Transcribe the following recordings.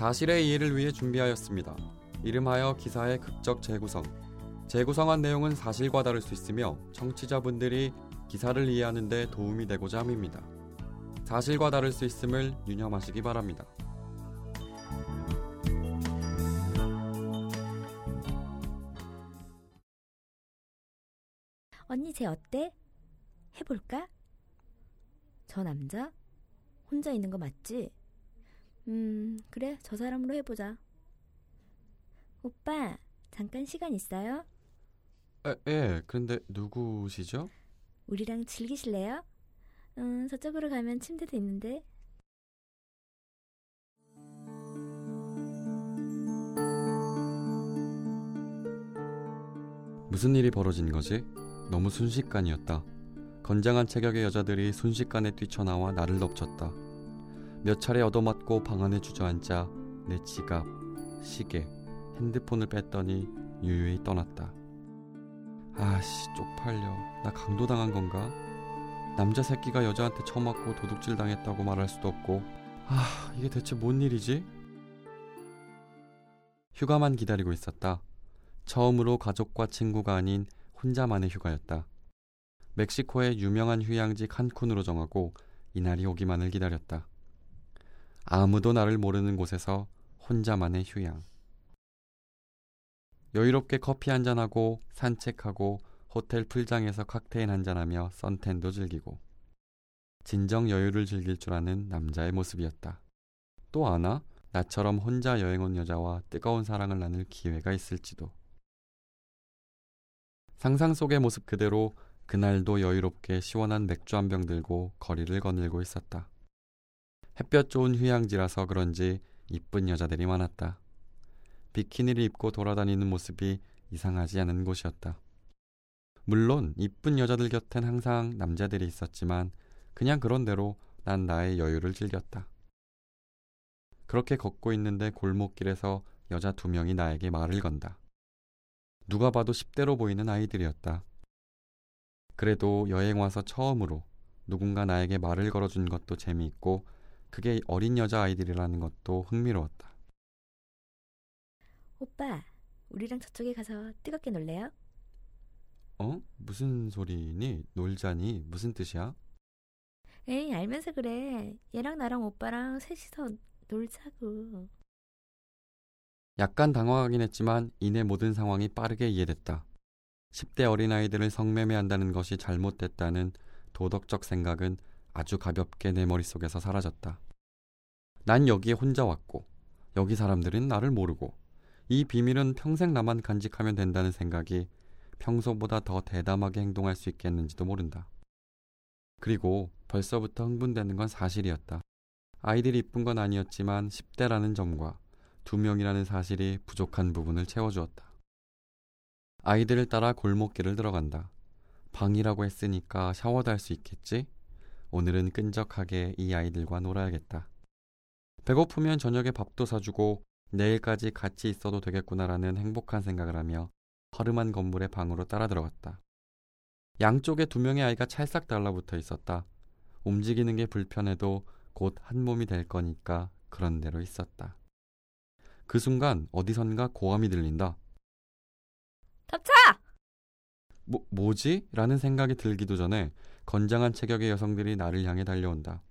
사실의 이해를 위해 준비하였습니다. 이름하여 기사의 극적 재구성. 재구성한 내용은 사실과 다를 수 있으며 청취자분들이 기사를 이해하는 데 도움이 되고자 함입니다. 사실과 다를 수 있음을 유념하시기 바랍니다. 언니 쟤 어때? 해볼까? 저 남자? 혼자 있는 거 맞지? 음, 그래, 저 사람으로 해보자. 오빠, 잠깐 시간 있어요? 에, 예, 그런데 누구시죠? 우리랑 즐기실래요? 음, 저쪽으로 가면 침대도 있는데. 무슨 일이 벌어진 거지? 너무 순식간이었다. 건장한 체격의 여자들이 순식간에 뛰쳐나와 나를 덮쳤다. 몇 차례 얻어맞고 방 안에 주저앉자 내 지갑, 시계, 핸드폰을 뺐더니 유유히 떠났다. 아씨, 쪽팔려. 나 강도당한 건가? 남자 새끼가 여자한테 처맞고 도둑질 당했다고 말할 수도 없고, 아, 이게 대체 뭔 일이지? 휴가만 기다리고 있었다. 처음으로 가족과 친구가 아닌 혼자만의 휴가였다. 멕시코의 유명한 휴양지 칸쿤으로 정하고 이날이 오기만을 기다렸다. 아무도 나를 모르는 곳에서 혼자만의 휴양. 여유롭게 커피 한잔하고 산책하고 호텔 풀장에서 칵테일 한잔하며 선탠도 즐기고 진정 여유를 즐길 줄 아는 남자의 모습이었다. 또 아나? 나처럼 혼자 여행 온 여자와 뜨거운 사랑을 나눌 기회가 있을지도. 상상 속의 모습 그대로 그날도 여유롭게 시원한 맥주 한 병 들고 거리를 거닐고 있었다. 햇볕 좋은 휴양지라서 그런지 이쁜 여자들이 많았다. 비키니를 입고 돌아다니는 모습이 이상하지 않은 곳이었다. 물론 이쁜 여자들 곁엔 항상 남자들이 있었지만 그냥 그런 대로 난 나의 여유를 즐겼다. 그렇게 걷고 있는데 골목길에서 여자 두 명이 나에게 말을 건다. 누가 봐도 10대로 보이는 아이들이었다. 그래도 여행 와서 처음으로 누군가 나에게 말을 걸어준 것도 재미있고 그게 어린 여자 아이들이라는 것도 흥미로웠다. 오빠, 우리랑 저쪽에 가서 뜨겁게 놀래요? 어? 무슨 소리니? 놀자니? 무슨 뜻이야? 에이, 알면서 그래. 얘랑 나랑 오빠랑 셋이서 놀자고. 약간 당황하긴 했지만 이내 모든 상황이 빠르게 이해됐다. 10대 어린아이들을 성매매한다는 것이 잘못됐다는 도덕적 생각은 아주 가볍게 내 머릿속에서 사라졌다. 난 여기에 혼자 왔고, 여기 사람들은 나를 모르고, 이 비밀은 평생 나만 간직하면 된다는 생각이 평소보다 더 대담하게 행동할 수 있겠는지도 모른다. 그리고 벌써부터 흥분되는 건 사실이었다. 아이들이 이쁜 건 아니었지만 10대라는 점과 두 명이라는 사실이 부족한 부분을 채워주었다. 아이들을 따라 골목길을 들어간다. 방이라고 했으니까 샤워도 할 수 있겠지? 오늘은 끈적하게 이 아이들과 놀아야겠다. 배고프면 저녁에 밥도 사주고 내일까지 같이 있어도 되겠구나라는 행복한 생각을 하며 허름한 건물의 방으로 따라 들어갔다. 양쪽에 두 명의 아이가 찰싹 달라붙어 있었다. 움직이는 게 불편해도 곧 한 몸이 될 거니까 그런 대로 있었다. 그 순간 어디선가 고함이 들린다. 덮쳐! 뭐, 뭐지? 라는 생각이 들기도 전에 건장한 체격의 여성들이 나를 향해 달려온다.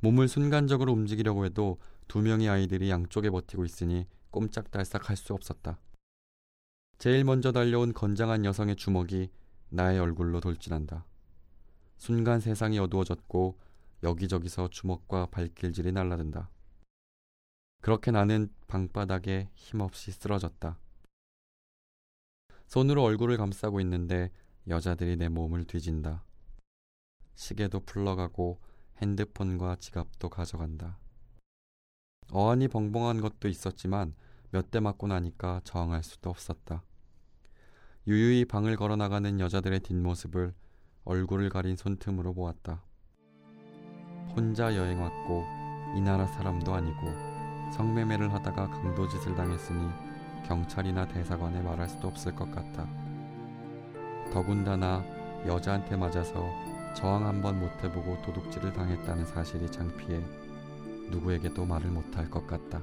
몸을 순간적으로 움직이려고 해도 두 명의 아이들이 양쪽에 버티고 있으니 꼼짝달싹 할 수 없었다. 제일 먼저 달려온 건장한 여성의 주먹이 나의 얼굴로 돌진한다. 순간 세상이 어두워졌고 여기저기서 주먹과 발길질이 날라든다. 그렇게 나는 방바닥에 힘없이 쓰러졌다. 손으로 얼굴을 감싸고 있는데 여자들이 내 몸을 뒤진다. 시계도 풀러가고 핸드폰과 지갑도 가져간다. 어안이 벙벙한 것도 있었지만 몇 대 맞고 나니까 저항할 수도 없었다. 유유히 방을 걸어 나가는 여자들의 뒷모습을 얼굴을 가린 손틈으로 보았다. 혼자 여행 왔고 이 나라 사람도 아니고 성매매를 하다가 강도짓을 당했으니 경찰이나 대사관에 말할 수도 없을 것 같다. 더군다나 여자한테 맞아서 저항 한번 못해보고 도둑질을 당했다는 사실이 창피해 누구에게도 말을 못할 것 같다.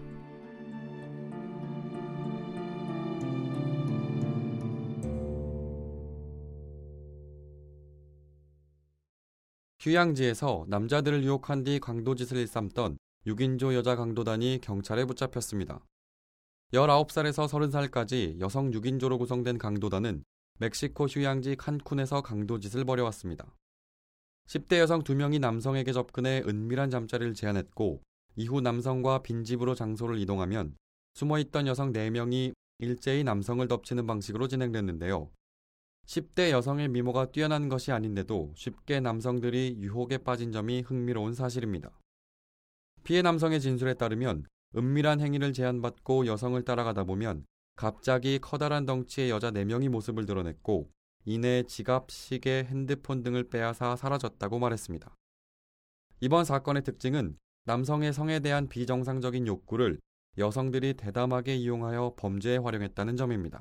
휴양지에서 남자들을 유혹한 뒤 강도짓을 일삼던 6인조 여자 강도단이 경찰에 붙잡혔습니다. 19살에서 30살까지 여성 6인조로 구성된 강도단은 멕시코 휴양지 칸쿤에서 강도짓을 벌여왔습니다. 10대 여성 2명이 남성에게 접근해 은밀한 잠자리를 제안했고 이후 남성과 빈집으로 장소를 이동하면 숨어있던 여성 4명이 일제히 남성을 덮치는 방식으로 진행됐는데요. 10대 여성의 미모가 뛰어난 것이 아닌데도 쉽게 남성들이 유혹에 빠진 점이 흥미로운 사실입니다. 피해 남성의 진술에 따르면 은밀한 행위를 제안받고 여성을 따라가다 보면 갑자기 커다란 덩치의 여자 4명이 모습을 드러냈고 이내 지갑, 시계, 핸드폰 등을 빼앗아 사라졌다고 말했습니다. 이번 사건의 특징은 남성의 성에 대한 비정상적인 욕구를 여성들이 대담하게 이용하여 범죄에 활용했다는 점입니다.